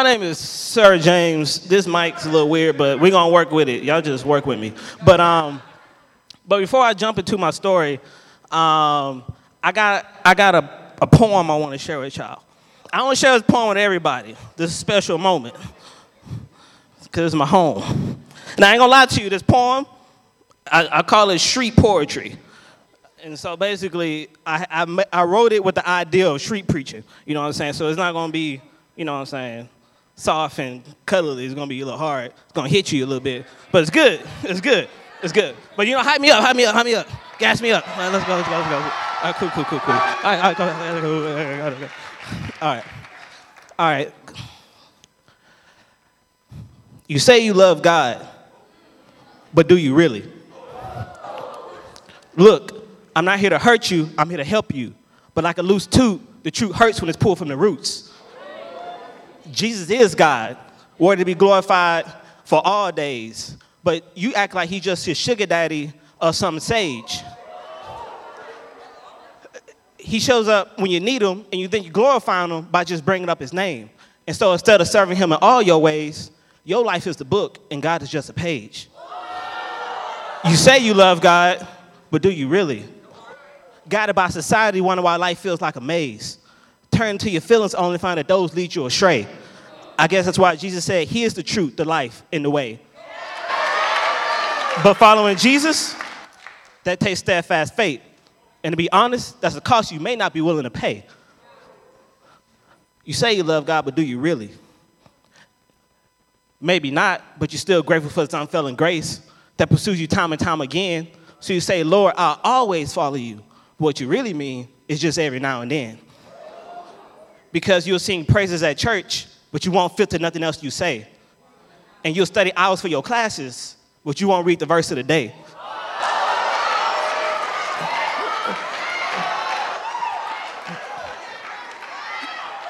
My name is Sir James. This mic's a little weird, but we're gonna work with it. Y'all just work with me. But um, but before I jump into my story, um, I got I got a, a poem I want to share with y'all. I want to share this poem with everybody. This special moment, cause it's my home. And I ain't gonna lie to you. This poem, I, I call it street poetry. And so basically, I, I, I wrote it with the idea of street preaching. You know what I'm saying? So it's not gonna be, you know what I'm saying, soft and cuddly. It's gonna be a little hard. It's gonna hit you a little bit, but it's good. It's good. It's good. But you know, hype me up, hype me up, hype me up, gas me up. All right, let's go, let's go, let's go. All right, cool, cool, cool, cool. All right, all right. All right, all right. You say you love God, but do you really? Look, I'm not here to hurt you. I'm here to help you. But like a loose tooth, the truth hurts when it's pulled from the roots. Jesus is God, worthy to be glorified for all days. But you act like he just your sugar daddy or some sage. He shows up when you need him, and you think you're glorifying him by just bringing up his name. And so instead of serving him in all your ways, your life is the book, and God is just a page. You say you love God, but do you really? Guided by society, wonder why life feels like a maze. Turn to your feelings only find that those lead you astray. I guess that's why Jesus said, He is the truth, the life, and the way. But following Jesus, that takes steadfast faith. And to be honest, that's a cost you may not be willing to pay. You say you love God, but do you really? Maybe not, but you're still grateful for His unfailing grace that pursues you time and time again. So you say, Lord, I'll always follow you. What you really mean is just every now and then. Because you'll sing praises at church, but you won't filter nothing else you say. And you'll study hours for your classes, but you won't read the verse of the day.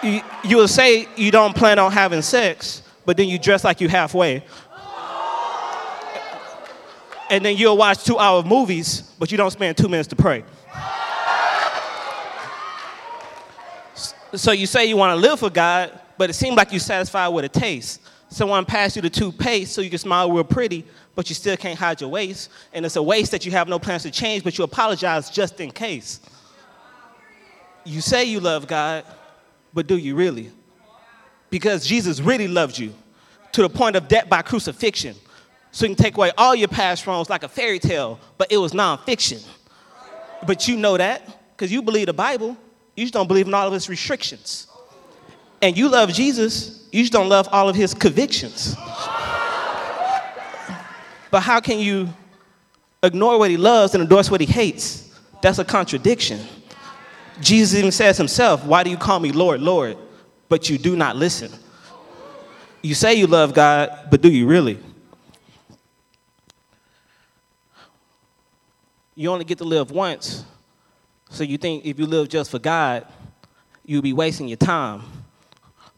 You, you'll say you don't plan on having sex, but then you dress like you halfway. And then you'll watch two hour movies, but you don't spend two minutes to pray. So you say you want to live for God, but it seemed like you're satisfied with a taste. Someone passed you the toothpaste so you can smile real pretty, but you still can't hide your waist. And it's a waste that you have no plans to change, but you apologize just in case. You say you love God, but do you really? Because Jesus really loved you to the point of death by crucifixion. So he can take away all your past wrongs like a fairy tale, but it was nonfiction. But you know that because you believe the Bible. You just don't believe in all of its restrictions. And you love Jesus, you just don't love all of his convictions. But how can you ignore what he loves and endorse what he hates? That's a contradiction. Jesus even says himself, Why do you call me Lord, Lord, but you do not listen? You say you love God, but do you really? You only get to live once, so you think if you live just for God, you'll be wasting your time.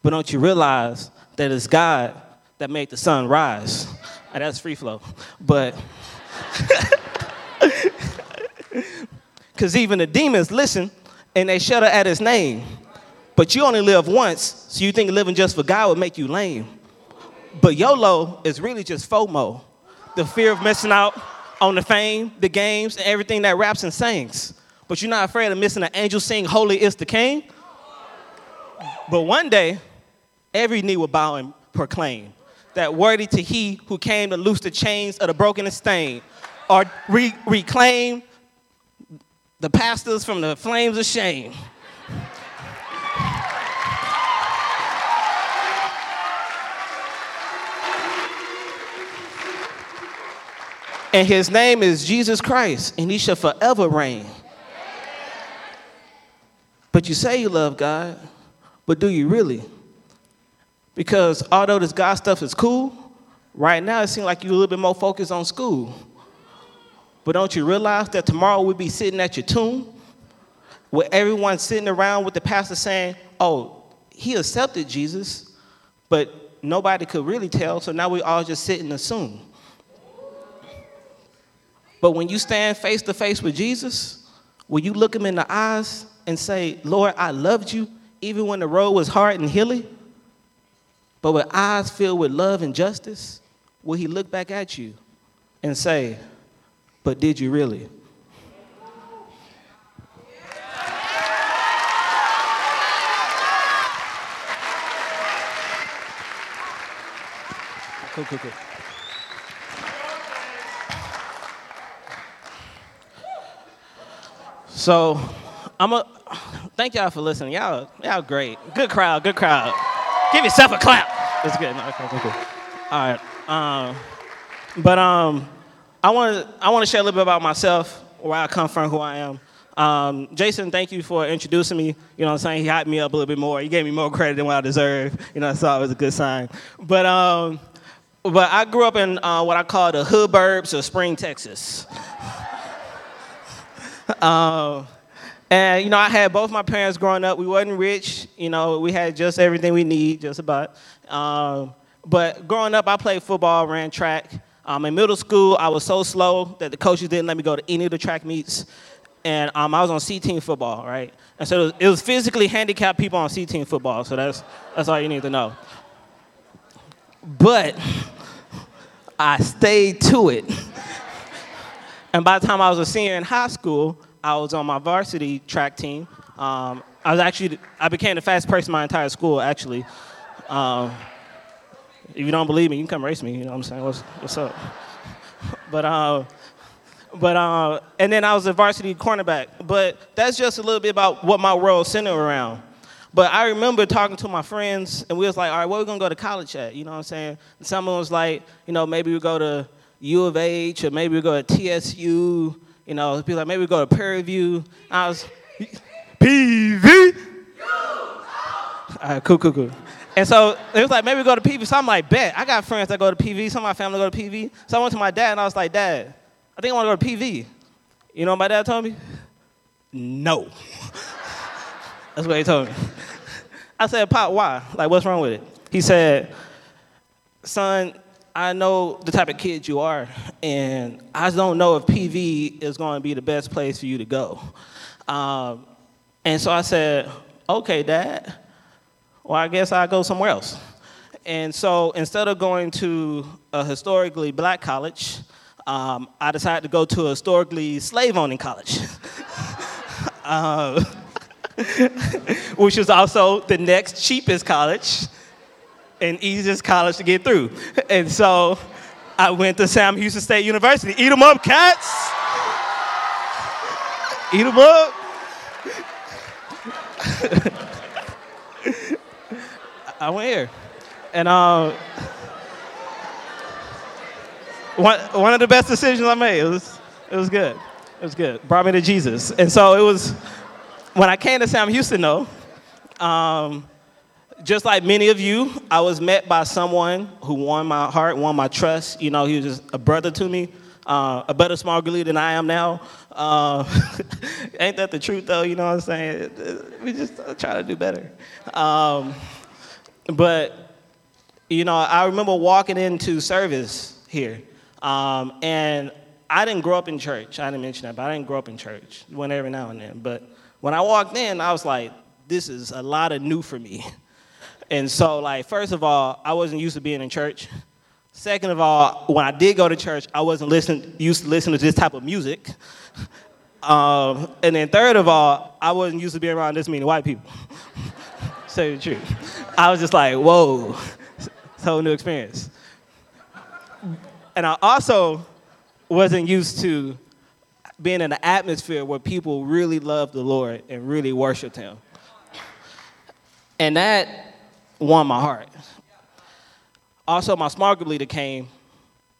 But don't you realize that it's God that made the sun rise? And that's free flow. But because even the demons listen and they shudder at his name. But you only live once, so you think living just for God would make you lame. But YOLO is really just FOMO the fear of missing out on the fame, the games, and everything that raps and sings. But you're not afraid of missing an angel sing, Holy is the King. But one day, every knee will bow and proclaim that worthy to he who came to loose the chains of the broken and stained, or re- reclaim the pastors from the flames of shame. And his name is Jesus Christ, and he shall forever reign. But you say you love God, but do you really? Because although this God stuff is cool, right now it seems like you're a little bit more focused on school. But don't you realize that tomorrow we'll be sitting at your tomb with everyone sitting around with the pastor saying, Oh, he accepted Jesus, but nobody could really tell, so now we all just sit and assume. But when you stand face to face with Jesus, will you look him in the eyes and say, Lord, I loved you even when the road was hard and hilly? But with eyes filled with love and justice, will he look back at you and say, But did you really? Cool, cool, cool. So, I'm a thank y'all for listening. Y'all, y'all great. Good crowd, good crowd. Give yourself a clap. It's good. No, okay, cool. All right. Um, but um, I want to I want to share a little bit about myself, where I come from, who I am. Um, Jason, thank you for introducing me. You know what I'm saying? He hyped me up a little bit more. He gave me more credit than what I deserve. You know, I saw it was a good sign. But um, but I grew up in uh, what I call the hood burbs of Spring, Texas. uh, and you know, I had both my parents growing up. We wasn't rich. You know, we had just everything we need, just about. Um, but growing up, I played football, ran track. Um, in middle school, I was so slow that the coaches didn't let me go to any of the track meets. And um, I was on C team football, right? And so it was, it was physically handicapped people on C team football. So that's that's all you need to know. But I stayed to it. and by the time I was a senior in high school, I was on my varsity track team. Um, I was actually, I became the fastest person my entire school, actually. Um, if you don't believe me, you can come race me. You know what I'm saying? What's, what's up? But, uh, but uh, and then I was a varsity cornerback. But that's just a little bit about what my world centered around. But I remember talking to my friends, and we was like, all right, where we gonna go to college at? You know what I'm saying? And someone was like, you know, maybe we go to U of H, or maybe we go to TSU, you know, people like, maybe we go to Prairie View. I was, PV. All right, cool, cool, cool. And so it was like, maybe we go to PV. So I'm like, bet. I got friends that go to PV. Some of my family go to PV. So I went to my dad and I was like, Dad, I think I want to go to PV. You know what my dad told me? No. That's what he told me. I said, Pop, why? Like, what's wrong with it? He said, Son, I know the type of kid you are, and I don't know if PV is going to be the best place for you to go. Um, and so I said, okay, Dad. Well, I guess I'll go somewhere else. And so instead of going to a historically black college, um, I decided to go to a historically slave owning college, uh, which was also the next cheapest college and easiest college to get through. And so I went to Sam Houston State University. Eat them up, cats. Eat them up. I went here. And uh, one, one of the best decisions I made. It was, it was good. It was good. Brought me to Jesus. And so it was, when I came to Sam Houston, though, um, just like many of you, I was met by someone who won my heart, won my trust. You know, he was just a brother to me, uh, a better small leader than I am now. Uh, ain't that the truth, though? You know what I'm saying? We just try to do better. Um, but, you know, I remember walking into service here, um, and I didn't grow up in church. I didn't mention that, but I didn't grow up in church. Went every now and then. But when I walked in, I was like, this is a lot of new for me. And so, like, first of all, I wasn't used to being in church. Second of all, when I did go to church, I wasn't listen, used to listening to this type of music. Um, and then third of all, I wasn't used to being around this many white people. Say the truth. I was just like, whoa, it's a whole new experience. And I also wasn't used to being in an atmosphere where people really loved the Lord and really worshiped Him. And that won my heart. Also, my small group leader came.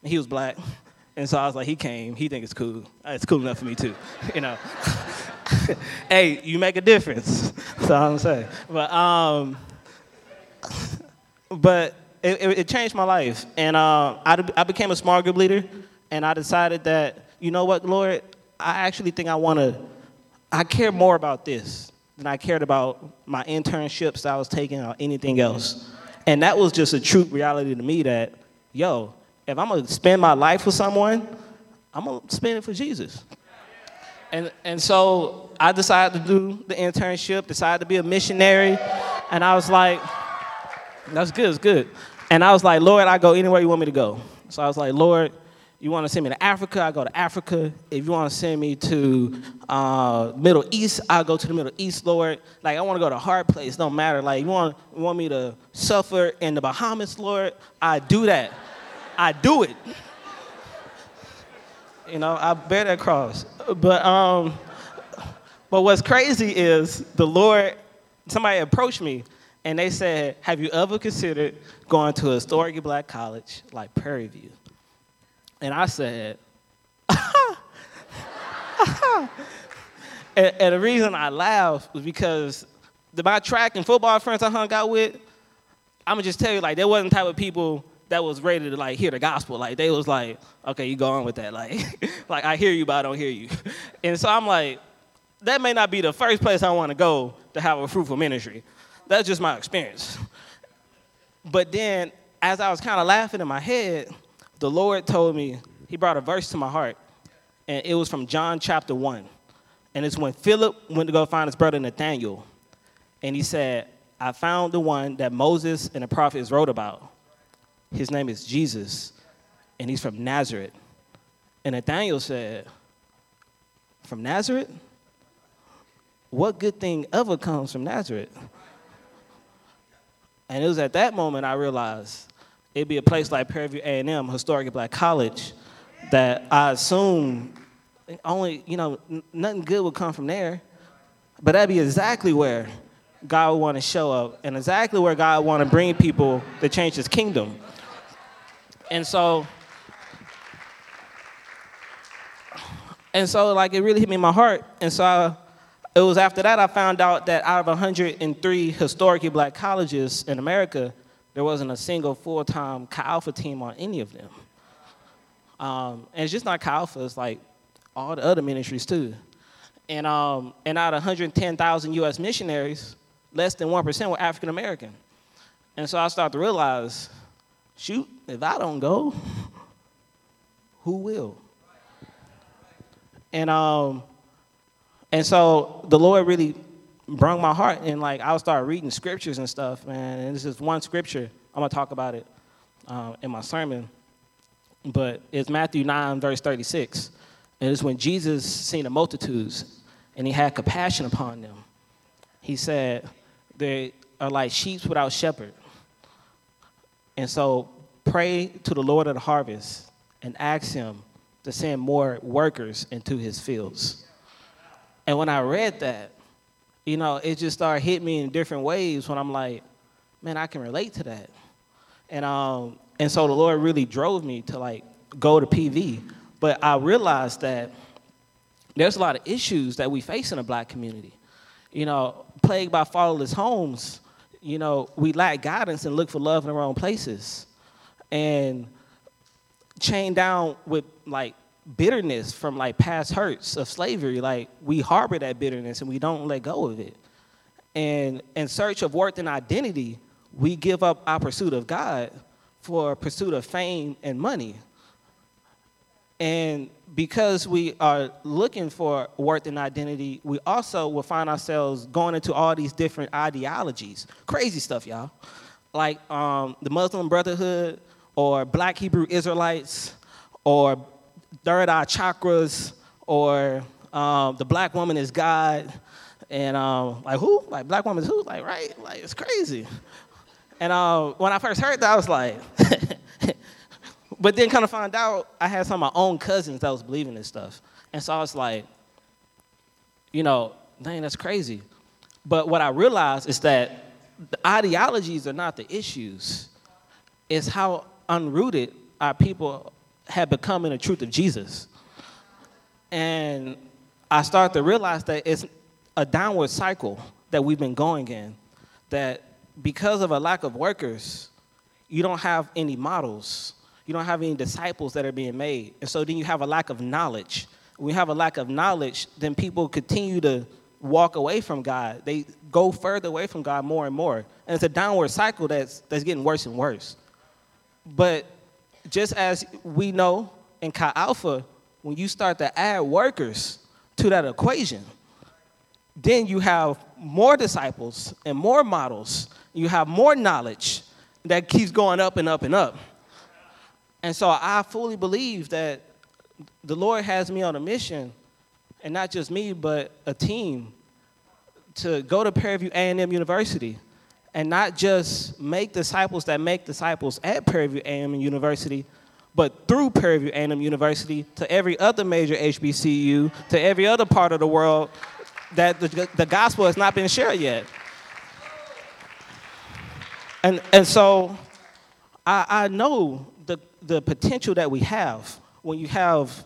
He was black. And so I was like, he came. He think it's cool. It's cool enough for me too, you know. hey, you make a difference. That's all I'm saying. But um, but it, it, it changed my life, and uh, I, I became a small group leader, and I decided that you know what, Lord, I actually think I want to. I care more about this than I cared about my internships I was taking or anything else. And that was just a true reality to me that, yo, if I'm gonna spend my life with someone, I'm gonna spend it for Jesus. And, and so I decided to do the internship, decided to be a missionary, and I was like, That's good. It's good. And I was like, Lord, I go anywhere you want me to go. So I was like, Lord, you want to send me to Africa, I go to Africa. If you want to send me to uh, Middle East, I go to the Middle East, Lord. Like I want to go to a hard place, don't matter. Like you want, you want me to suffer in the Bahamas, Lord, I do that. I do it. You know, I bear that cross. But um, but what's crazy is the Lord. Somebody approached me and they said, "Have you ever considered going to a historically black college like Prairie View?" And I said, and, and, the reason I laughed was because the, my track and football friends I hung out with, I'm gonna just tell you, like, they wasn't the type of people that was ready to like hear the gospel. Like they was like, okay, you go on with that. Like, like I hear you, but I don't hear you. And so I'm like, that may not be the first place I want to go to have a fruitful ministry. That's just my experience. But then, as I was kind of laughing in my head, the Lord told me, He brought a verse to my heart, and it was from John chapter 1. And it's when Philip went to go find his brother Nathaniel, and he said, I found the one that Moses and the prophets wrote about. His name is Jesus, and he's from Nazareth. And Nathaniel said, From Nazareth? What good thing ever comes from Nazareth? And it was at that moment I realized it'd be a place like Prairie View A&M, historic black college, that I assume only, you know, n- nothing good would come from there. But that'd be exactly where God would want to show up and exactly where God would want to bring people to change his kingdom. And so, and so like it really hit me in my heart. And so I, it was after that I found out that out of 103 historically black colleges in America, there wasn't a single full-time Chi Alpha team on any of them. Um, and it's just not Chi it's like all the other ministries too. And, um, and out of 110,000 US missionaries, less than 1% were African American. And so I started to realize, shoot, if I don't go, who will? And, um, and so the Lord really brung my heart and like I would start reading scriptures and stuff, man. And this is one scripture. I'm gonna talk about it uh, in my sermon, but it's Matthew 9 verse 36, and it's when Jesus seen the multitudes and he had compassion upon them. He said, "They are like sheep without shepherd." And so pray to the Lord of the harvest and ask him to send more workers into his fields. And when I read that, you know, it just started hitting me in different ways when I'm like, man, I can relate to that. And um, and so the Lord really drove me to like go to PV. But I realized that there's a lot of issues that we face in the black community. You know, plagued by fatherless homes, you know, we lack guidance and look for love in the wrong places. And chained down with like bitterness from like past hurts of slavery. Like we harbor that bitterness and we don't let go of it. And in search of worth and identity, we give up our pursuit of God for pursuit of fame and money. And because we are looking for worth and identity, we also will find ourselves going into all these different ideologies. Crazy stuff, y'all. Like um, the Muslim Brotherhood, or Black Hebrew Israelites, or third eye chakras or um, the black woman is God. And um, like who? Like black woman is who? Like right? Like it's crazy. And uh, when I first heard that, I was like, but then kind of found out I had some of my own cousins that was believing this stuff. And so I was like, you know, dang, that's crazy. But what I realized is that the ideologies are not the issues. It's how unrooted our people had become in the truth of Jesus. And I started to realize that it's a downward cycle that we've been going in. That because of a lack of workers, you don't have any models. You don't have any disciples that are being made. And so then you have a lack of knowledge. When we have a lack of knowledge, then people continue to walk away from God. They go further away from God more and more. And it's a downward cycle that's, that's getting worse and worse. But just as we know in Chi Alpha, when you start to add workers to that equation, then you have more disciples and more models. You have more knowledge. that keeps going up and up and up. And so I fully believe that the Lord has me on a mission, and not just me, but a team to go to Prairie View A&M University and not just make disciples that make disciples at Prairie View A&M University, but through Prairie View A&M University to every other major HBCU, to every other part of the world that the, the gospel has not been shared yet. And, and so I, I know the, the potential that we have when you have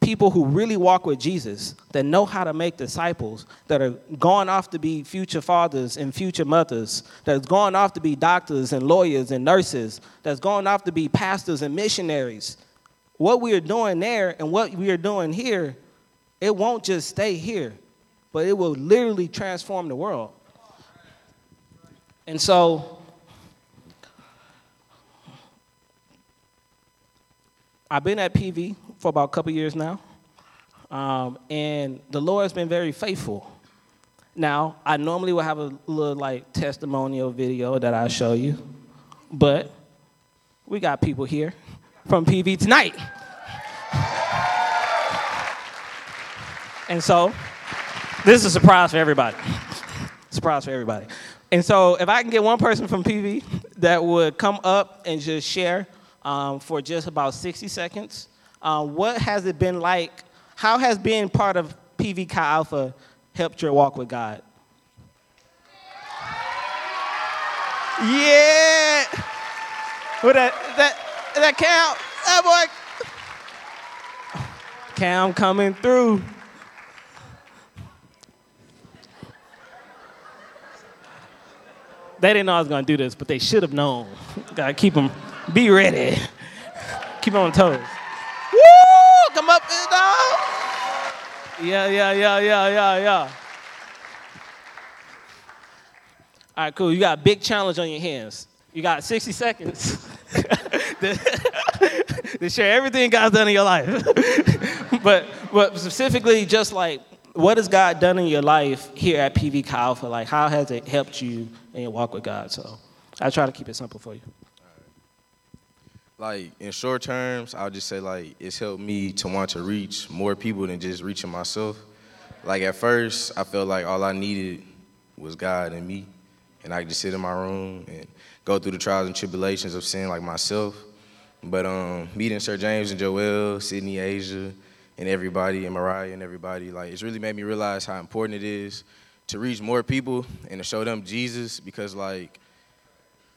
people who really walk with Jesus, that know how to make disciples, that are going off to be future fathers and future mothers, that's going off to be doctors and lawyers and nurses, that's going off to be pastors and missionaries. What we are doing there and what we are doing here, it won't just stay here, but it will literally transform the world. And so, I've been at PV for about a couple years now, um, and the Lord has been very faithful. Now, I normally will have a little like testimonial video that I show you, but we got people here from PV tonight. and so, this is a surprise for everybody. surprise for everybody. And so, if I can get one person from PV that would come up and just share um, for just about 60 seconds. Um, what has it been like? How has being part of PV Chi Alpha helped your walk with God? Yeah. What that that that count? That boy. Cam coming through. They didn't know I was gonna do this, but they should have known. Gotta keep them be ready. Keep on toes. Come up, dog. Yeah, yeah, yeah, yeah, yeah, yeah. All right, cool. You got a big challenge on your hands. You got 60 seconds to, to share everything God's done in your life. but, but specifically, just like what has God done in your life here at PV Chi Alpha? Like, how has it helped you in your walk with God? So I try to keep it simple for you like in short terms, I'll just say like it's helped me to want to reach more people than just reaching myself. Like at first, I felt like all I needed was God and me, and I could just sit in my room and go through the trials and tribulations of sin like myself. But um, meeting Sir James and Joel, Sydney, Asia, and everybody, and Mariah and everybody, like it's really made me realize how important it is to reach more people and to show them Jesus because like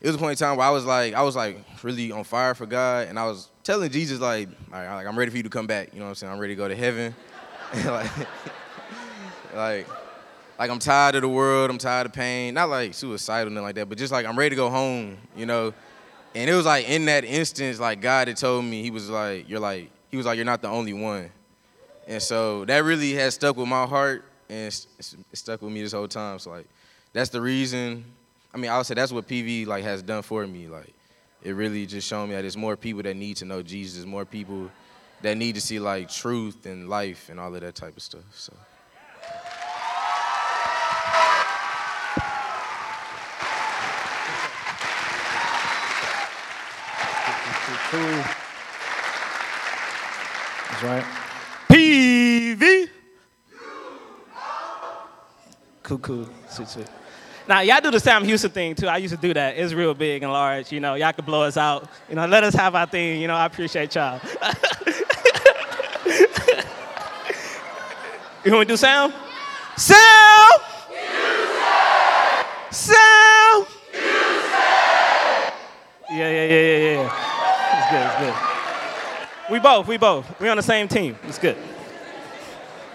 it was a point in time where I was like, I was like really on fire for God, and I was telling Jesus like, like I'm ready for you to come back. You know what I'm saying? I'm ready to go to heaven. like, like, like I'm tired of the world. I'm tired of pain. Not like suicidal, nothing like that, but just like I'm ready to go home. You know. And it was like in that instance, like God had told me, He was like, you're like, He was like, you're not the only one. And so that really has stuck with my heart, and it's, it's stuck with me this whole time. So like, that's the reason I mean, I would say that's what PV like has done for me. Like, it really just showed me that there's more people that need to know Jesus, more people that need to see like truth and life and all of that type of stuff. So. Cool. That's right. PV. Cool, cool. Sweet, sweet. Now, y'all do the Sam Houston thing too. I used to do that. It's real big and large. You know, y'all can blow us out. You know, let us have our thing. You know, I appreciate y'all. you want to do Sam? Sam! Sam! Yeah, yeah, yeah, yeah, yeah. It's good, it's good. We both, we both. We on the same team. It's good.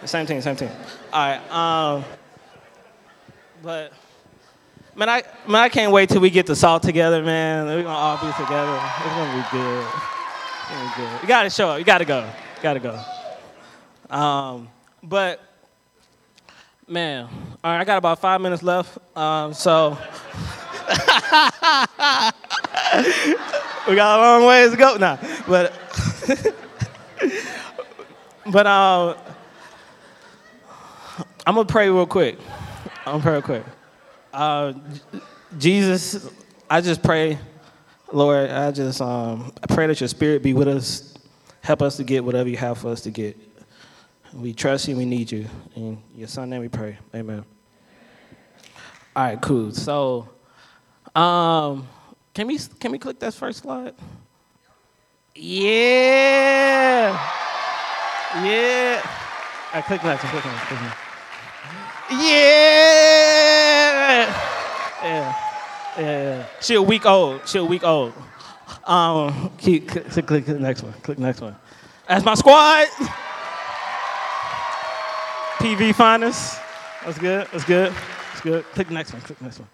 Same team, same team. All right. Um, but. Man, I man, I can't wait till we get the salt together, man. We're gonna all be together. It's gonna be good. It's gonna be good. You gotta show up. You gotta go. You gotta go. Um, but man, all right, I got about five minutes left. Um, so we got a long ways to go now. But but um, I'm gonna pray real quick. I'm gonna pray real quick. Uh, Jesus, I just pray Lord, I just um, I pray that your spirit be with us. Help us to get whatever you have for us to get. We trust you. We need you. In your son name we pray. Amen. All right, cool. So, um, can we can we click that first slide? Yeah. Yeah. I click next. Click next. Click next. Yeah. Yeah. Yeah. She a week old. She a week old. Um, keep, click, click, click the next one. Click next one. That's my squad. PV finest. That's good. That's good. That's good. Click the next one. Click the next one.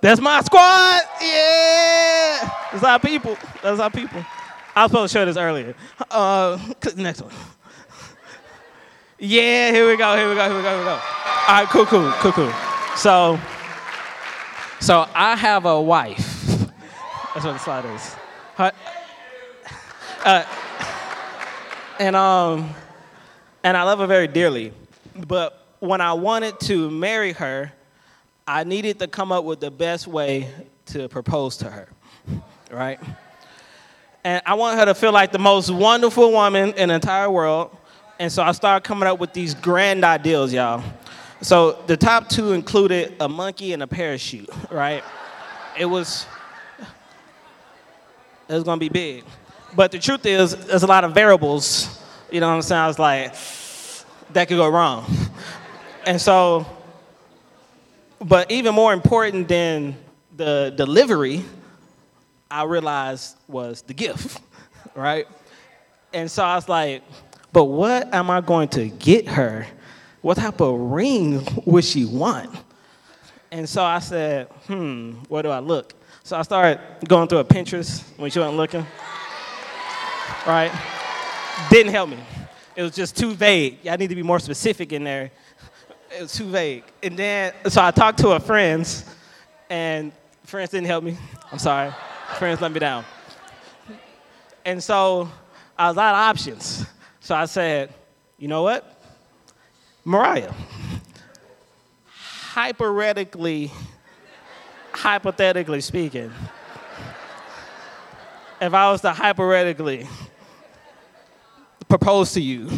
That's my squad. Yeah. That's our people. That's our people. I was supposed to show this earlier. Uh, click the next one. Yeah, here we go, here we go, here we go, here we go. All right, cool, cool, cool, cool. So, so I have a wife. That's what the slide is. Her- uh, and um, and I love her very dearly. But when I wanted to marry her, I needed to come up with the best way to propose to her, right? And I want her to feel like the most wonderful woman in the entire world. And so I started coming up with these grand ideals, y'all. So the top two included a monkey and a parachute, right? It was it was gonna be big. But the truth is, there's a lot of variables. You know what I'm saying? I was like, that could go wrong. And so, but even more important than the delivery, I realized was the gift, right? And so I was like, but what am I going to get her? What type of ring would she want? And so I said, hmm, where do I look? So I started going through a Pinterest when she wasn't looking. Right? Didn't help me. It was just too vague. I need to be more specific in there. It was too vague. And then, so I talked to her friends, and friends didn't help me. I'm sorry. Friends let me down. And so I was out of options. So I said, you know what? Mariah, hypothetically, hypothetically speaking, if I was to hypothetically propose to you,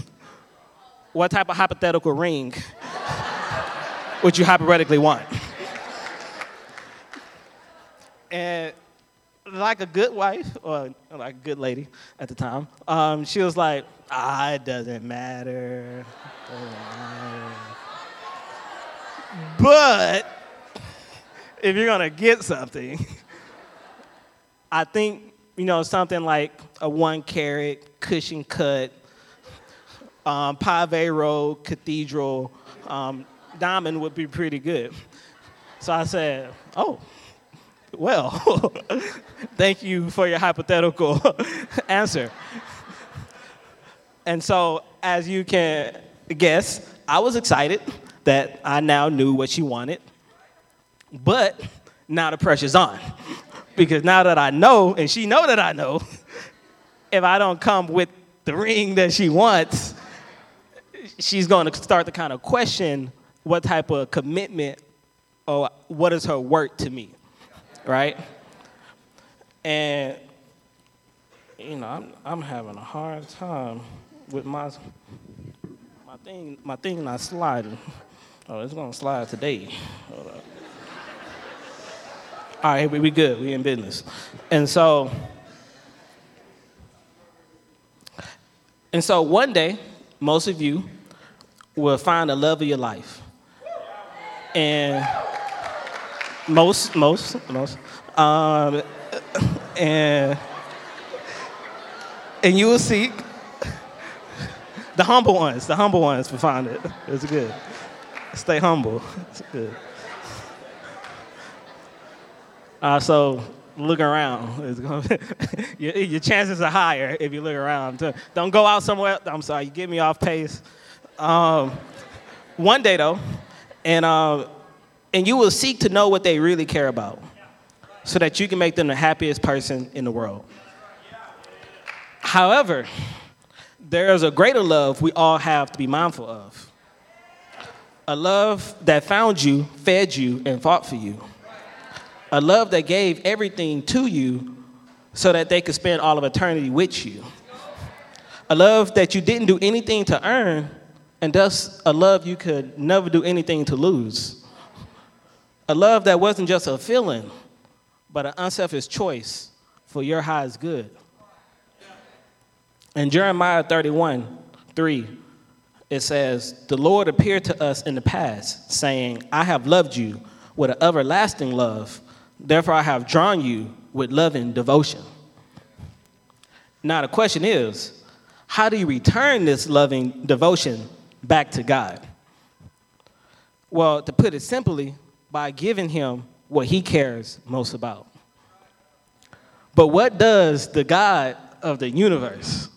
what type of hypothetical ring would you hypothetically want? And like a good wife, or like a good lady at the time, um, she was like, ah, it doesn't matter. But if you're gonna get something, I think you know something like a one carat cushion cut, um, Pave Road Cathedral um, diamond would be pretty good. So I said, oh, well, thank you for your hypothetical answer. And so, as you can guess, I was excited that I now knew what she wanted. But now the pressure's on. Because now that I know, and she know that I know, if I don't come with the ring that she wants, she's going to start to kind of question what type of commitment or what is her worth to me, right? And you know, I'm, I'm having a hard time with my my thing my thing not sliding. Oh, it's gonna slide today. All right, we, we good. We in business. And so, and so one day, most of you will find the love of your life. And most, most, most, um, and and you will seek the humble ones. The humble ones will find it. It's good. Stay humble. Uh, so look around. Your, your chances are higher if you look around. Don't go out somewhere. I'm sorry, you get me off pace. Um, one day though, and uh, and you will seek to know what they really care about, so that you can make them the happiest person in the world. However, there is a greater love we all have to be mindful of. A love that found you, fed you, and fought for you. A love that gave everything to you so that they could spend all of eternity with you. A love that you didn't do anything to earn, and thus a love you could never do anything to lose. A love that wasn't just a feeling, but an unselfish choice for your highest good. In Jeremiah 31 3, it says, The Lord appeared to us in the past, saying, I have loved you with an everlasting love. Therefore, I have drawn you with loving devotion. Now, the question is, how do you return this loving devotion back to God? Well, to put it simply, by giving Him what He cares most about. But what does the God of the universe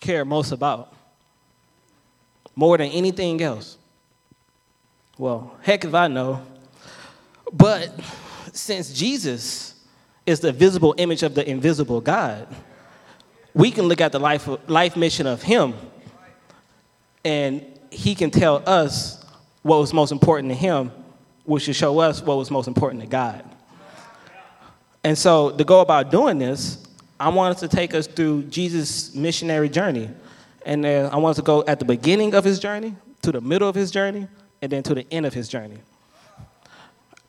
care most about? More than anything else? Well, heck if I know. But since Jesus is the visible image of the invisible God, we can look at the life, life mission of Him and He can tell us what was most important to Him, which should show us what was most important to God. And so, to go about doing this, I wanted to take us through Jesus' missionary journey. And uh, I wanted to go at the beginning of his journey, to the middle of his journey, and then to the end of his journey.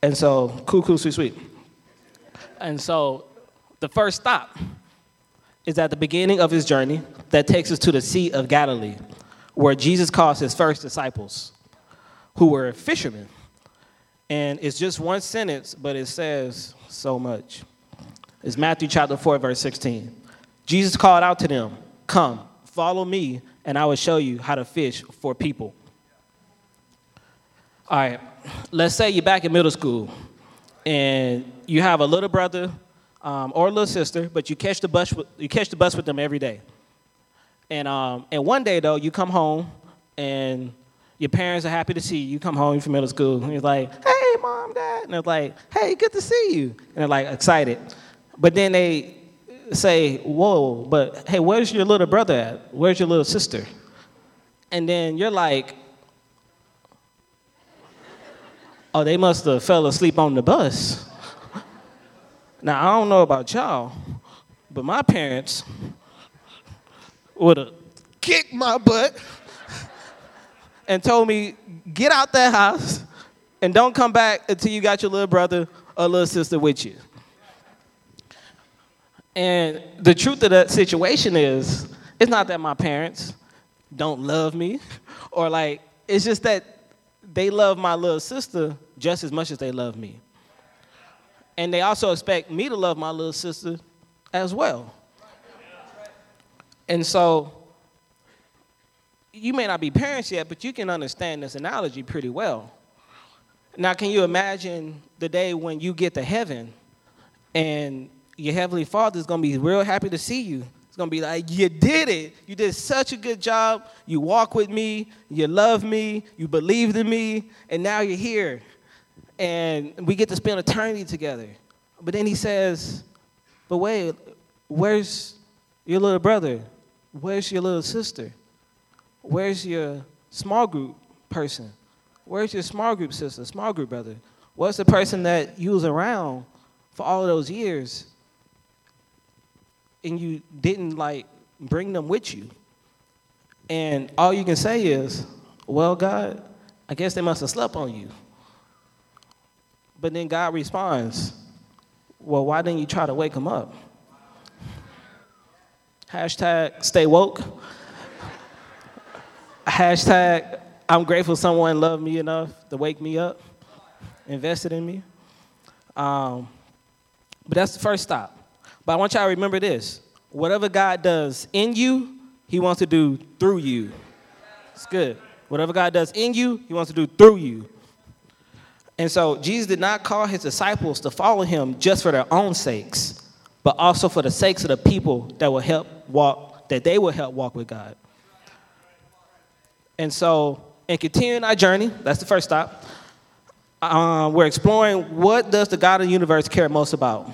And so, cool, cool, sweet, sweet. And so, the first stop is at the beginning of his journey that takes us to the Sea of Galilee, where Jesus calls his first disciples, who were fishermen. And it's just one sentence, but it says so much. It's Matthew chapter 4, verse 16. Jesus called out to them, Come, follow me, and I will show you how to fish for people. All right, let's say you're back in middle school and you have a little brother um, or a little sister, but you catch the bus with, you catch the bus with them every day. And um, and one day though, you come home and your parents are happy to see you. You come home from middle school and you're like, "Hey, mom, dad," and they're like, "Hey, good to see you," and they're like excited. But then they say, "Whoa, but hey, where's your little brother at? Where's your little sister?" And then you're like, "Oh, they must have fell asleep on the bus." Now I don't know about y'all, but my parents would have kicked my butt and told me, "Get out that house and don't come back until you got your little brother or little sister with you." And the truth of that situation is, it's not that my parents don't love me, or like, it's just that they love my little sister just as much as they love me. And they also expect me to love my little sister as well. And so, you may not be parents yet, but you can understand this analogy pretty well. Now, can you imagine the day when you get to heaven and your heavenly father is going to be real happy to see you. It's going to be like, you did it. You did such a good job. You walk with me. You love me. You believed in me. And now you're here. And we get to spend eternity together. But then he says, but wait, where's your little brother? Where's your little sister? Where's your small group person? Where's your small group sister, small group brother? What's the person that you was around for all those years and you didn't like bring them with you. And all you can say is, well, God, I guess they must have slept on you. But then God responds, well, why didn't you try to wake them up? Hashtag stay woke. Hashtag I'm grateful someone loved me enough to wake me up, invested in me. Um, but that's the first stop. But I want y'all to remember this whatever God does in you, He wants to do through you. It's good. Whatever God does in you, He wants to do through you. And so Jesus did not call His disciples to follow Him just for their own sakes, but also for the sakes of the people that will help walk, that they will help walk with God. And so, in continuing our journey, that's the first stop. Uh, we're exploring what does the God of the universe care most about.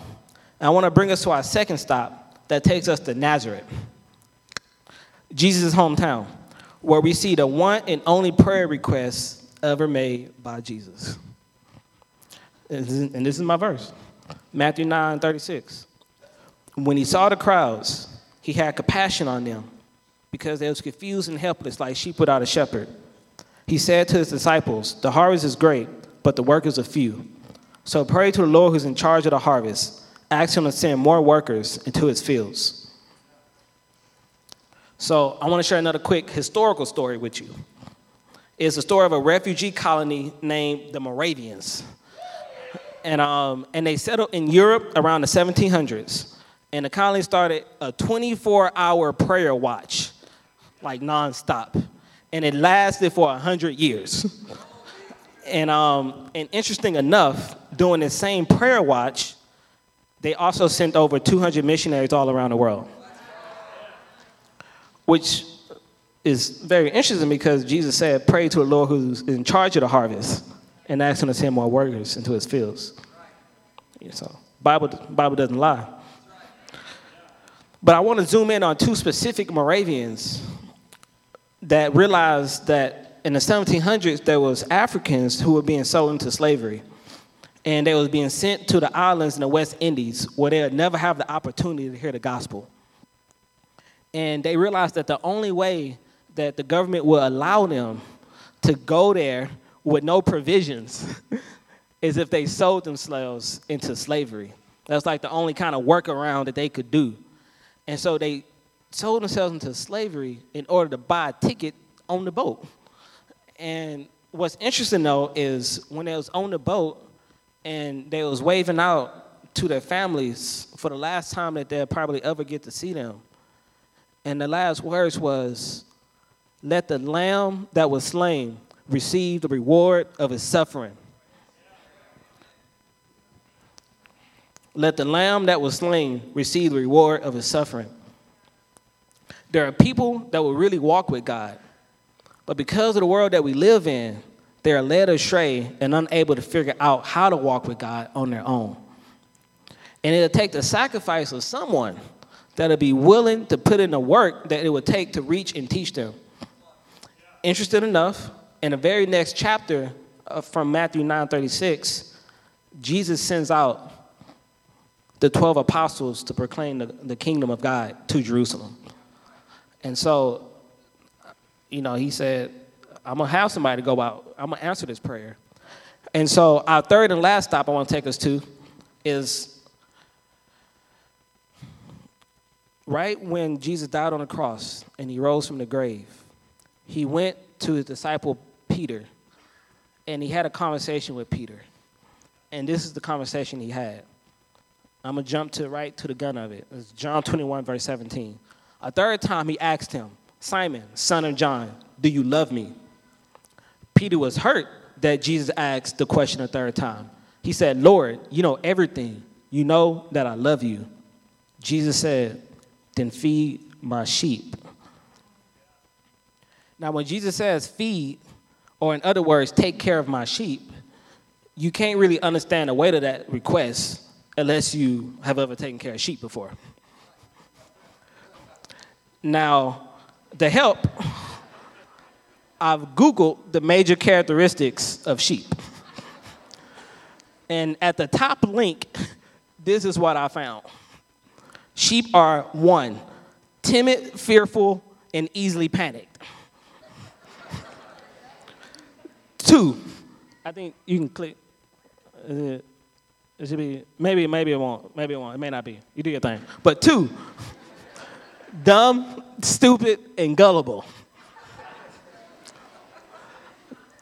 And I want to bring us to our second stop that takes us to Nazareth, Jesus' hometown, where we see the one and only prayer request ever made by Jesus. and this is my verse Matthew 9 36. When he saw the crowds, he had compassion on them because they was confused and helpless like sheep without a shepherd. He said to his disciples, The harvest is great, but the workers are few. So pray to the Lord who's in charge of the harvest. Ask him to send more workers into his fields. So I want to share another quick historical story with you. It's the story of a refugee colony named the Moravians. And, um, and they settled in Europe around the 1700s. And the colony started a 24 hour prayer watch, like nonstop. And it lasted for 100 years. and, um, and interesting enough, during the same prayer watch, they also sent over 200 missionaries all around the world. Which is very interesting because Jesus said, Pray to the Lord who's in charge of the harvest and ask him to send more workers into his fields. So, Bible, Bible doesn't lie. But I want to zoom in on two specific Moravians that realized that in the 1700s there was Africans who were being sold into slavery. And they was being sent to the islands in the West Indies where they would never have the opportunity to hear the gospel. And they realized that the only way that the government would allow them to go there with no provisions is if they sold themselves into slavery. That's like the only kind of workaround that they could do. And so they sold themselves into slavery in order to buy a ticket on the boat. And what's interesting though is when they was on the boat and they was waving out to their families for the last time that they'll probably ever get to see them. And the last words was, let the lamb that was slain receive the reward of his suffering. Let the lamb that was slain receive the reward of his suffering. There are people that will really walk with God, but because of the world that we live in, they are led astray and unable to figure out how to walk with God on their own. And it'll take the sacrifice of someone that'll be willing to put in the work that it would take to reach and teach them. Interested enough, in the very next chapter uh, from Matthew 9:36, Jesus sends out the 12 apostles to proclaim the, the kingdom of God to Jerusalem. And so, you know, he said, I'm gonna have somebody go out, I'm gonna answer this prayer. And so, our third and last stop I wanna take us to is right when Jesus died on the cross and he rose from the grave, he went to his disciple Peter and he had a conversation with Peter. And this is the conversation he had. I'm to jump to right to the gun of it. It's John 21, verse 17. A third time he asked him, Simon, son of John, do you love me? Peter was hurt that Jesus asked the question a third time. He said, Lord, you know everything. You know that I love you. Jesus said, Then feed my sheep. Now, when Jesus says feed, or in other words, take care of my sheep, you can't really understand the weight of that request unless you have ever taken care of sheep before. Now, the help, I've Googled the major characteristics of sheep. And at the top link, this is what I found. Sheep are one, timid, fearful, and easily panicked. Two, I think you can click. Uh, it should be maybe maybe it won't maybe it won't it may not be. You do your thing. But two, dumb, stupid, and gullible.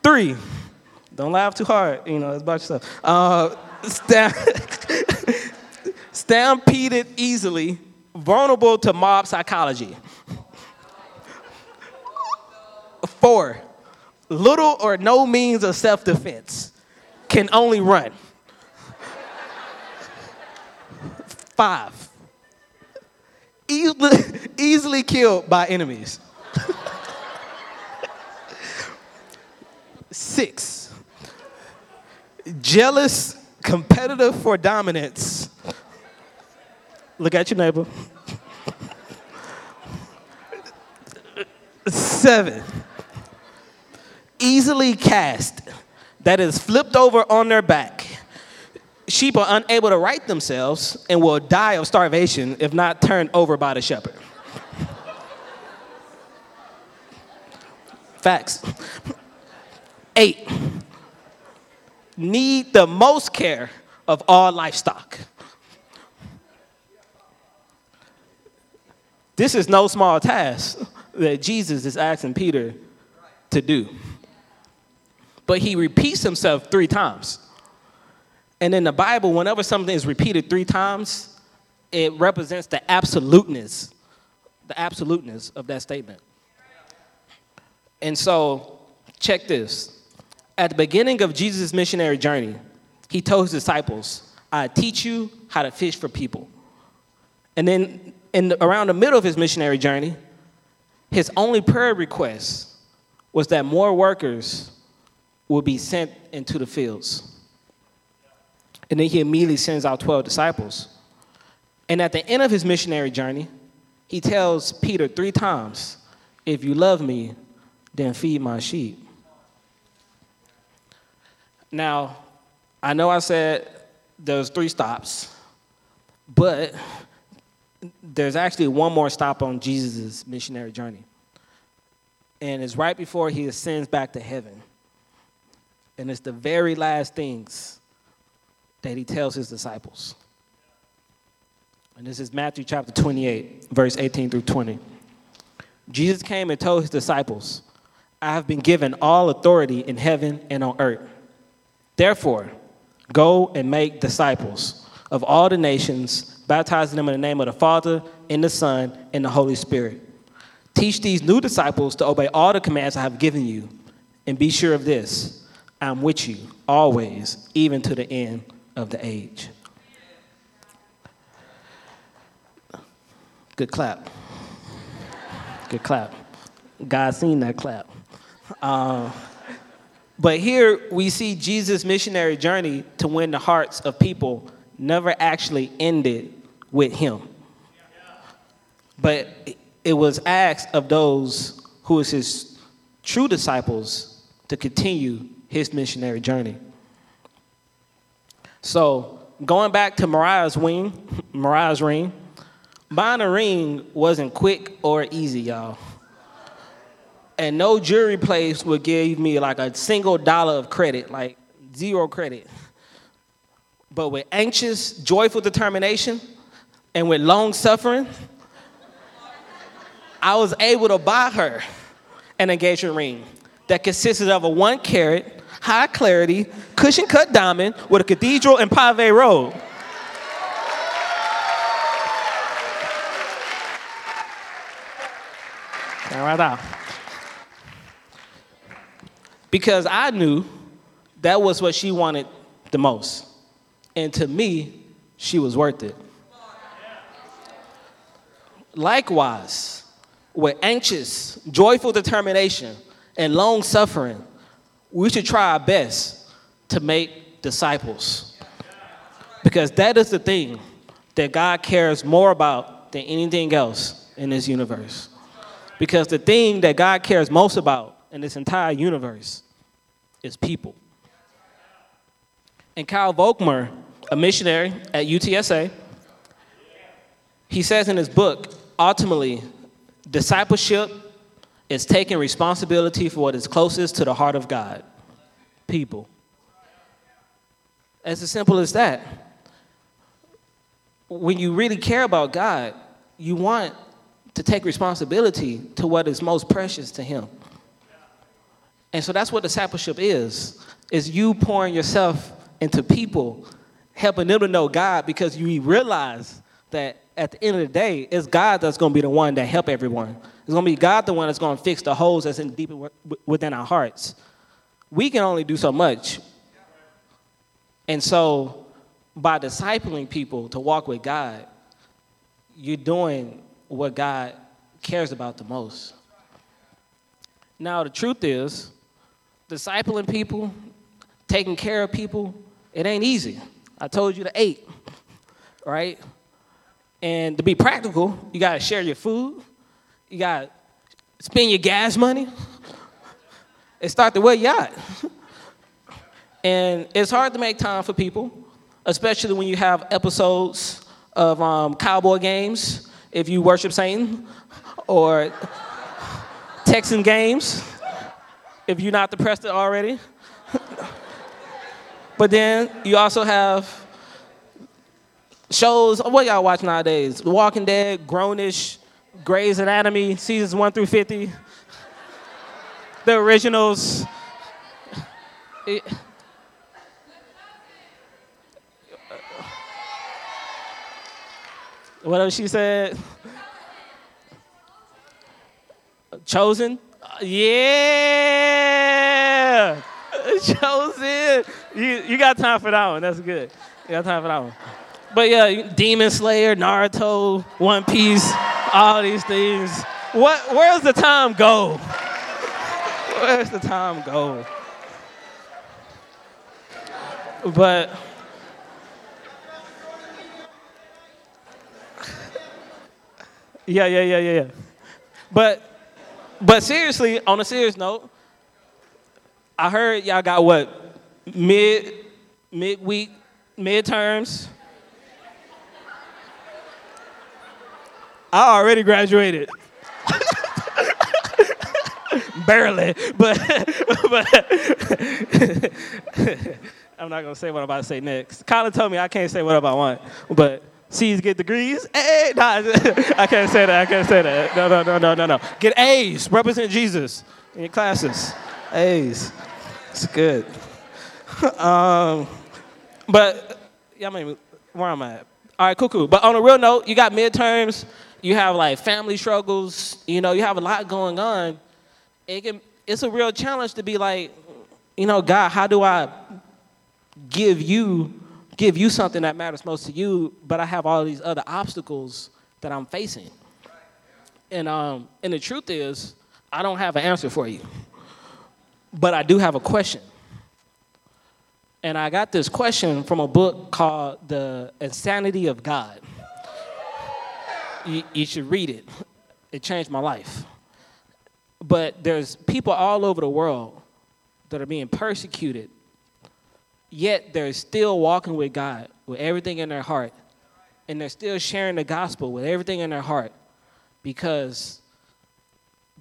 Three, don't laugh too hard. You know it's about yourself. Uh, stampeded easily, vulnerable to mob psychology. Four, little or no means of self defense, can only run. Five, easily, easily killed by enemies. Six, jealous, competitive for dominance. Look at your neighbor. Seven, easily cast, that is flipped over on their back, sheep are unable to right themselves and will die of starvation if not turned over by the shepherd. Facts. Eight, need the most care of all livestock. This is no small task that Jesus is asking Peter to do. But he repeats himself three times. And in the Bible, whenever something is repeated three times, it represents the absoluteness, the absoluteness of that statement. And so, check this. At the beginning of Jesus' missionary journey, he told his disciples, I teach you how to fish for people. And then, in the, around the middle of his missionary journey, his only prayer request was that more workers would be sent into the fields. And then he immediately sends out 12 disciples. And at the end of his missionary journey, he tells Peter three times, If you love me, then feed my sheep. Now, I know I said there's three stops, but there's actually one more stop on Jesus' missionary journey. And it's right before he ascends back to heaven. And it's the very last things that he tells his disciples. And this is Matthew chapter 28, verse 18 through 20. Jesus came and told his disciples, I have been given all authority in heaven and on earth. Therefore, go and make disciples of all the nations, baptizing them in the name of the Father, and the Son, and the Holy Spirit. Teach these new disciples to obey all the commands I have given you, and be sure of this I'm with you always, even to the end of the age. Good clap. Good clap. God seen that clap. Uh, but here we see Jesus' missionary journey to win the hearts of people never actually ended with him. But it was asked of those who was his true disciples to continue his missionary journey. So going back to Mariah's ring, Mariah's ring, buying a ring wasn't quick or easy, y'all. And no jewelry place would give me like a single dollar of credit, like zero credit. But with anxious, joyful determination and with long suffering, I was able to buy her an engagement ring that consisted of a one carat high clarity, cushion cut diamond with a cathedral and pave road. right now. Because I knew that was what she wanted the most. And to me, she was worth it. Likewise, with anxious, joyful determination and long suffering, we should try our best to make disciples. Because that is the thing that God cares more about than anything else in this universe. Because the thing that God cares most about in this entire universe is people. And Kyle Volkmer, a missionary at UTSA, he says in his book, ultimately, discipleship is taking responsibility for what is closest to the heart of God people. It's As simple as that. When you really care about God, you want to take responsibility to what is most precious to Him. And so that's what discipleship is, is you pouring yourself into people, helping them to know God because you realize that at the end of the day, it's God that's going to be the one that help everyone. It's going to be God the one that's going to fix the holes that's in deep within our hearts. We can only do so much. And so, by discipling people to walk with God, you're doing what God cares about the most. Now, the truth is, discipling people, taking care of people, it ain't easy. I told you to eight, right? And to be practical, you got to share your food, you got to spend your gas money, and start the way you at. and it's hard to make time for people, especially when you have episodes of um, cowboy games, if you worship Satan, or Texan games, if you're not depressed already. but then you also have shows. What y'all watch nowadays? The Walking Dead, Grownish, Grey's Anatomy, seasons one through fifty. The originals. Uh, what else she said? Chosen? Yeah! Chosen! You, you got time for that one. That's good. You got time for that one. But yeah, Demon Slayer, Naruto, One Piece, all these things. What, where's the time go? Where's the time go? But yeah, yeah, yeah, yeah, yeah. But but seriously, on a serious note, I heard y'all got what mid midweek midterms. I already graduated. Barely, but but I'm not gonna say what I'm about to say next. Colin told me I can't say what I want, but C's get degrees. Hey, nah, I can't say that. I can't say that. No, no, no, no, no, no. Get A's. Represent Jesus in your classes. A's. It's good. um, but yeah, I mean, where am I at? All right, cool. But on a real note, you got midterms. You have like family struggles. You know, you have a lot going on. It can. It's a real challenge to be like, you know, God, how do I give you give you something that matters most to you, but I have all these other obstacles that I'm facing. And, um, and the truth is, I don't have an answer for you, but I do have a question. And I got this question from a book called The Insanity of God. You, you should read it, it changed my life. But there's people all over the world that are being persecuted yet they're still walking with God with everything in their heart. And they're still sharing the gospel with everything in their heart because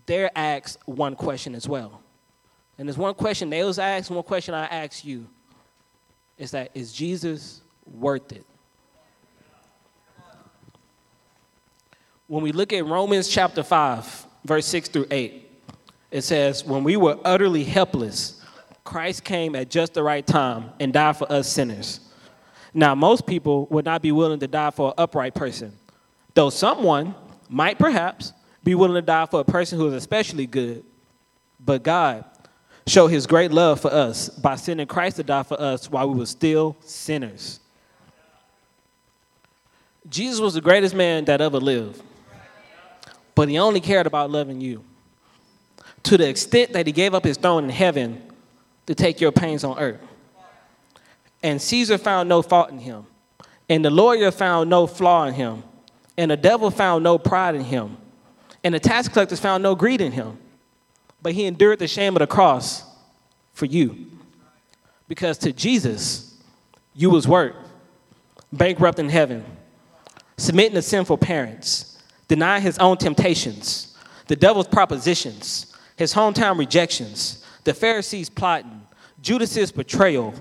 they're asked one question as well. And there's one question they was asked, one question I ask you is that is Jesus worth it? When we look at Romans chapter 5, verse 6 through 8, it says, When we were utterly helpless, Christ came at just the right time and died for us sinners. Now, most people would not be willing to die for an upright person, though someone might perhaps be willing to die for a person who is especially good. But God showed his great love for us by sending Christ to die for us while we were still sinners. Jesus was the greatest man that ever lived, but he only cared about loving you. To the extent that he gave up his throne in heaven to take your pains on earth. And Caesar found no fault in him, and the lawyer found no flaw in him, and the devil found no pride in him, and the tax collectors found no greed in him. But he endured the shame of the cross for you. Because to Jesus, you was worth bankrupt in heaven, submitting to sinful parents, denying his own temptations, the devil's propositions, his hometown rejections, the Pharisees plotting, Judas's betrayal,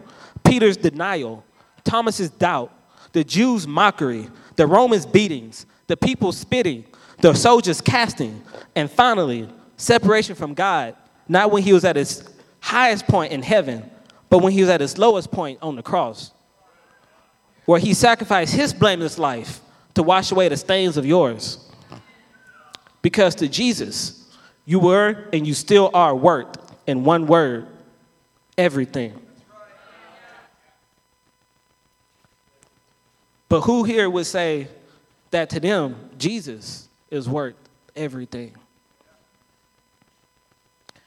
Peter's denial, Thomas's doubt, the Jews' mockery, the Romans' beatings, the people spitting, the soldiers casting, and finally, separation from God, not when he was at his highest point in heaven, but when he was at his lowest point on the cross, where he sacrificed his blameless life to wash away the stains of yours. Because to Jesus, you were and you still are worth, in one word, everything. But who here would say that to them, Jesus is worth everything?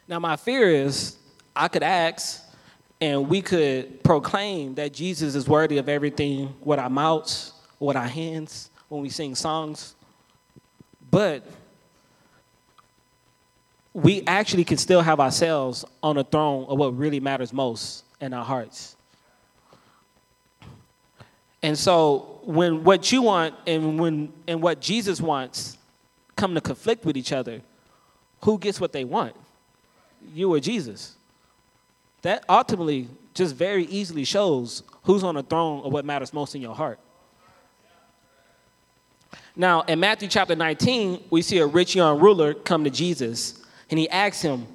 Now, my fear is I could ask and we could proclaim that Jesus is worthy of everything with our mouths, with our hands, when we sing songs. But we actually can still have ourselves on the throne of what really matters most in our hearts. And so when what you want and when and what Jesus wants come to conflict with each other, who gets what they want? You or Jesus? That ultimately just very easily shows who's on the throne of what matters most in your heart. Now, in Matthew chapter 19, we see a rich young ruler come to Jesus, and he asks him,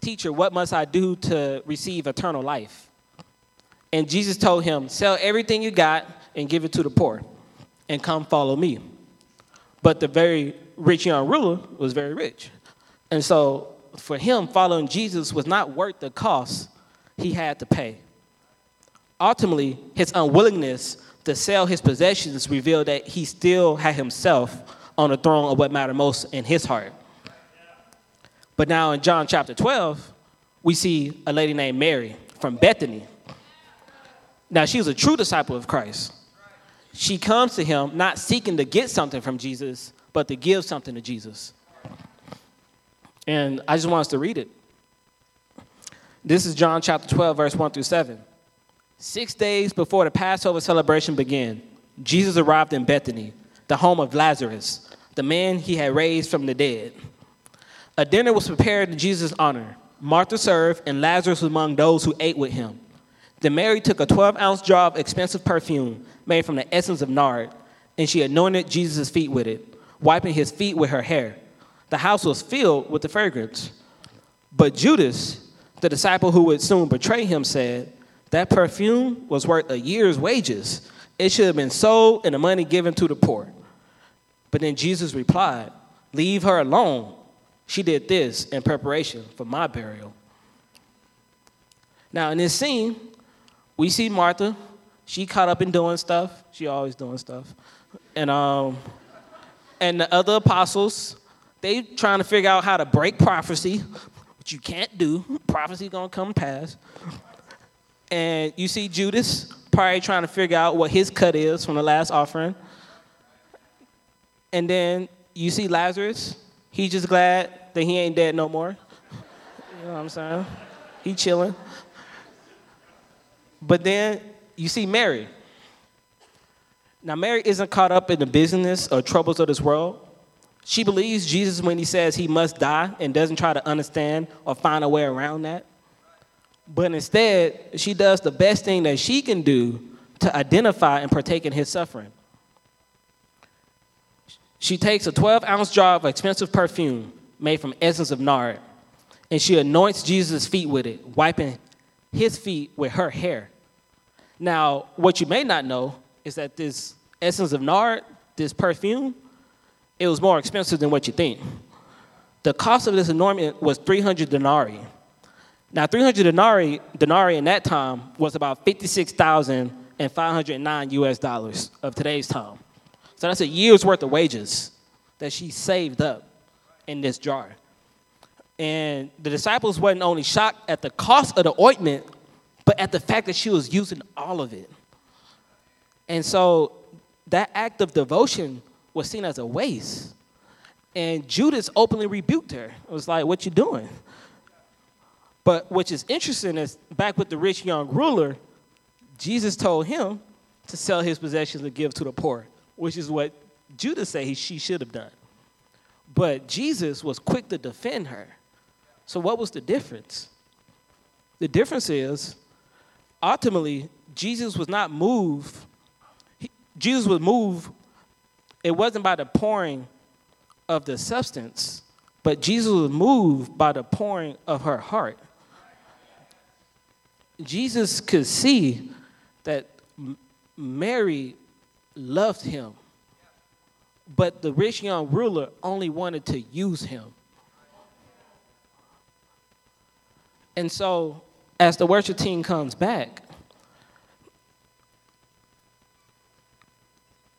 Teacher, what must I do to receive eternal life? And Jesus told him, Sell everything you got and give it to the poor, and come follow me. But the very rich young ruler was very rich. And so for him, following Jesus was not worth the cost he had to pay. Ultimately, his unwillingness to sell his possessions revealed that he still had himself on the throne of what mattered most in his heart. But now in John chapter 12, we see a lady named Mary from Bethany. Now, she was a true disciple of Christ. She comes to him not seeking to get something from Jesus, but to give something to Jesus. And I just want us to read it. This is John chapter 12, verse 1 through 7. Six days before the Passover celebration began, Jesus arrived in Bethany, the home of Lazarus, the man he had raised from the dead. A dinner was prepared in Jesus' honor. Martha served, and Lazarus was among those who ate with him. Then Mary took a 12 ounce jar of expensive perfume made from the essence of nard, and she anointed Jesus' feet with it, wiping his feet with her hair. The house was filled with the fragrance. But Judas, the disciple who would soon betray him, said, That perfume was worth a year's wages. It should have been sold and the money given to the poor. But then Jesus replied, Leave her alone. She did this in preparation for my burial. Now, in this scene, we see Martha. She caught up in doing stuff. She always doing stuff. And, um, and the other apostles, they trying to figure out how to break prophecy, which you can't do. Prophecy gonna come past. And you see Judas probably trying to figure out what his cut is from the last offering. And then you see Lazarus. He's just glad that he ain't dead no more. You know what I'm saying? He chilling. But then you see Mary. Now, Mary isn't caught up in the business or troubles of this world. She believes Jesus when he says he must die and doesn't try to understand or find a way around that. But instead, she does the best thing that she can do to identify and partake in his suffering. She takes a 12 ounce jar of expensive perfume made from essence of nard, and she anoints Jesus' feet with it, wiping his feet with her hair. Now, what you may not know is that this essence of nard, this perfume, it was more expensive than what you think. The cost of this anointment was 300 denarii. Now, 300 denarii, denarii in that time was about 56,509 US dollars of today's time. So that's a year's worth of wages that she saved up in this jar. And the disciples wasn't only shocked at the cost of the ointment, but at the fact that she was using all of it. And so that act of devotion was seen as a waste. And Judas openly rebuked her. It was like, What you doing? But which is interesting is back with the rich young ruler, Jesus told him to sell his possessions and give to the poor, which is what Judas said he, she should have done. But Jesus was quick to defend her. So, what was the difference? The difference is ultimately, Jesus was not moved. He, Jesus was moved, it wasn't by the pouring of the substance, but Jesus was moved by the pouring of her heart. Jesus could see that Mary loved him, but the rich young ruler only wanted to use him. And so, as the worship team comes back,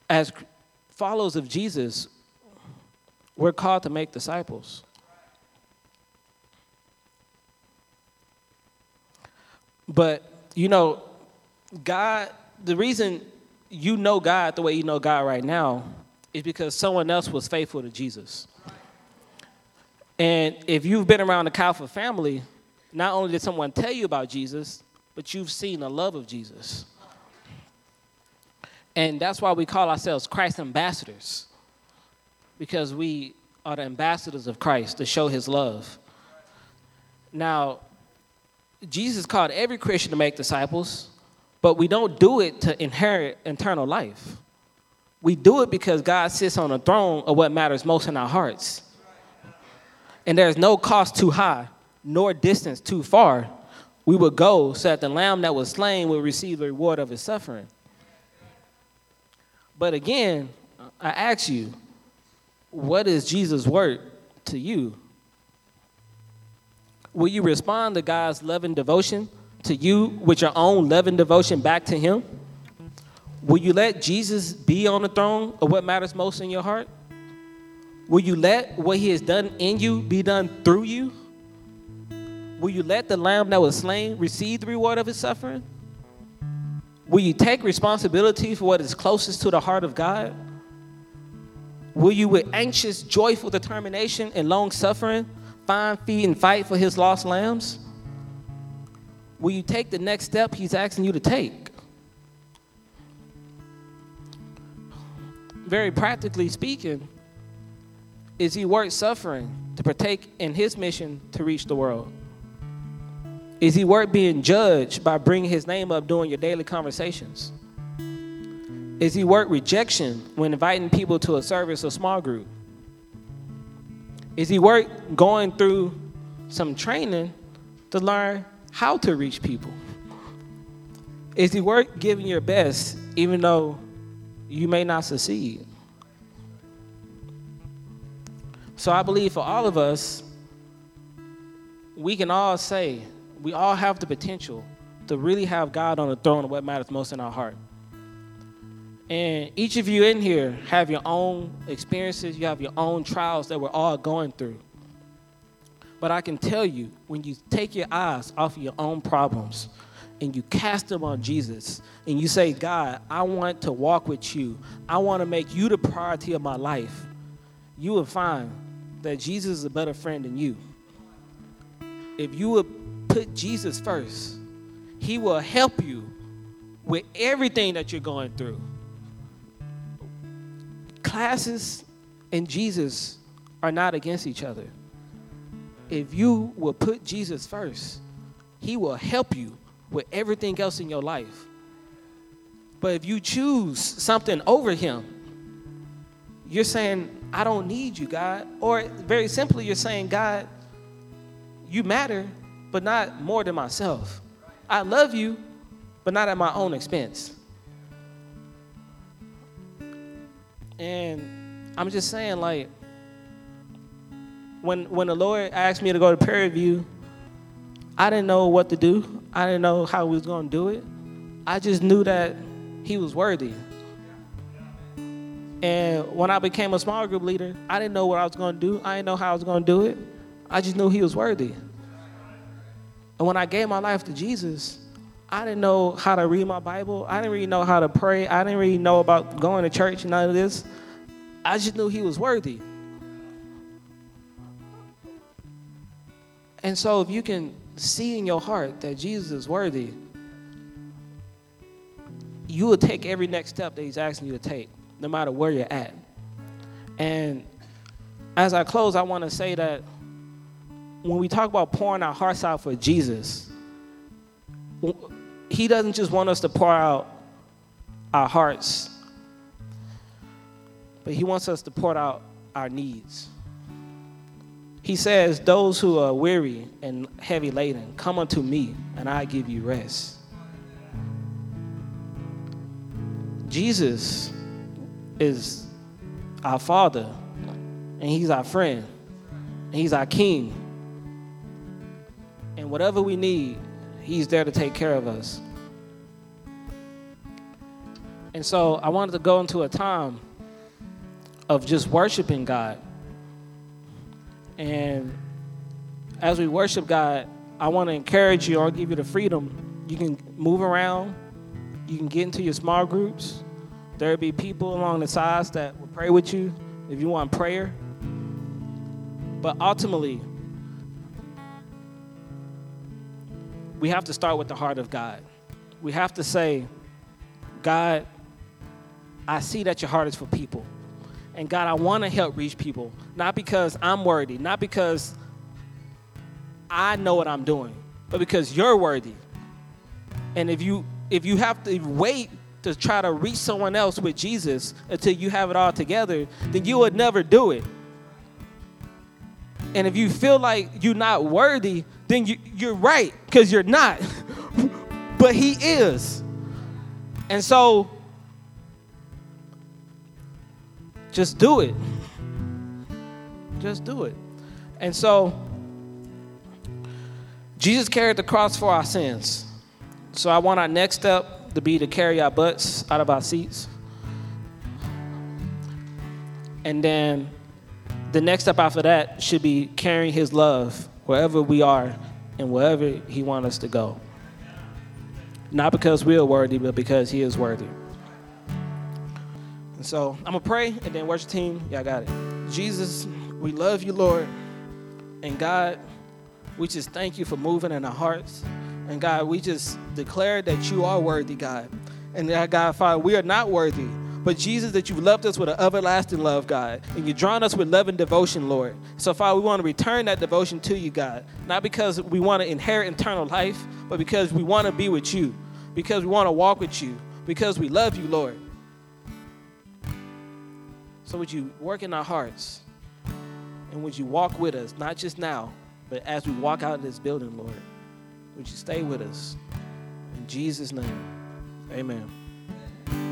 as followers of Jesus, we're called to make disciples. But, you know, God, the reason you know God the way you know God right now is because someone else was faithful to Jesus. And if you've been around the Calvary family, not only did someone tell you about Jesus, but you've seen the love of Jesus. And that's why we call ourselves Christ ambassadors, because we are the ambassadors of Christ to show his love. Now, Jesus called every Christian to make disciples, but we don't do it to inherit eternal life. We do it because God sits on the throne of what matters most in our hearts. And there's no cost too high, nor distance too far. We would go so that the lamb that was slain would receive the reward of his suffering. But again, I ask you, what is Jesus' word to you? Will you respond to God's loving devotion to you with your own love and devotion back to Him? Will you let Jesus be on the throne of what matters most in your heart? Will you let what He has done in you be done through you? Will you let the lamb that was slain receive the reward of his suffering? Will you take responsibility for what is closest to the heart of God? Will you, with anxious, joyful determination and long suffering, find, feed, and fight for his lost lambs? Will you take the next step he's asking you to take? Very practically speaking, is he worth suffering to partake in his mission to reach the world? Is he worth being judged by bringing his name up during your daily conversations? Is he worth rejection when inviting people to a service or small group? Is he worth going through some training to learn how to reach people? Is he worth giving your best even though you may not succeed? So I believe for all of us, we can all say, we all have the potential to really have God on the throne of what matters most in our heart. And each of you in here have your own experiences, you have your own trials that we're all going through. But I can tell you, when you take your eyes off of your own problems and you cast them on Jesus and you say, God, I want to walk with you, I want to make you the priority of my life, you will find that Jesus is a better friend than you. If you would put Jesus first, He will help you with everything that you're going through. Classes and Jesus are not against each other. If you will put Jesus first, He will help you with everything else in your life. But if you choose something over Him, you're saying, I don't need you, God. Or very simply, you're saying, God, you matter, but not more than myself. I love you, but not at my own expense. And I'm just saying, like, when when the Lord asked me to go to Prairie View, I didn't know what to do. I didn't know how we was gonna do it. I just knew that he was worthy. And when I became a small group leader, I didn't know what I was gonna do. I didn't know how I was gonna do it. I just knew he was worthy. And when I gave my life to Jesus, I didn't know how to read my Bible. I didn't really know how to pray. I didn't really know about going to church and none of this. I just knew he was worthy. And so if you can see in your heart that Jesus is worthy, you will take every next step that he's asking you to take, no matter where you're at. And as I close, I want to say that when we talk about pouring our hearts out for Jesus, he doesn't just want us to pour out our hearts, but He wants us to pour out our needs. He says, Those who are weary and heavy laden, come unto me, and I give you rest. Jesus is our Father, and He's our friend, and He's our King. And whatever we need, He's there to take care of us. And so I wanted to go into a time of just worshiping God. And as we worship God, I want to encourage you or give you the freedom. You can move around, you can get into your small groups. There'll be people along the sides that will pray with you if you want prayer. But ultimately, we have to start with the heart of God. We have to say, God, I see that your heart is for people. And God, I want to help reach people, not because I'm worthy, not because I know what I'm doing, but because you're worthy. And if you if you have to wait to try to reach someone else with Jesus until you have it all together, then you would never do it. And if you feel like you're not worthy, then you, you're right, because you're not. but He is. And so, just do it. Just do it. And so, Jesus carried the cross for our sins. So I want our next step to be to carry our butts out of our seats. And then the next step after that should be carrying his love wherever we are and wherever he wants us to go. Not because we are worthy, but because he is worthy. And so I'm going to pray, and then worship team, y'all got it. Jesus, we love you, Lord. And God, we just thank you for moving in our hearts. And God, we just declare that you are worthy, God. And God, Father, we are not worthy. But Jesus, that you've loved us with an everlasting love, God, and you've drawn us with love and devotion, Lord. So, Father, we want to return that devotion to you, God, not because we want to inherit eternal life, but because we want to be with you, because we want to walk with you, because we love you, Lord. So, would you work in our hearts, and would you walk with us, not just now, but as we walk out of this building, Lord? Would you stay with us? In Jesus' name, amen.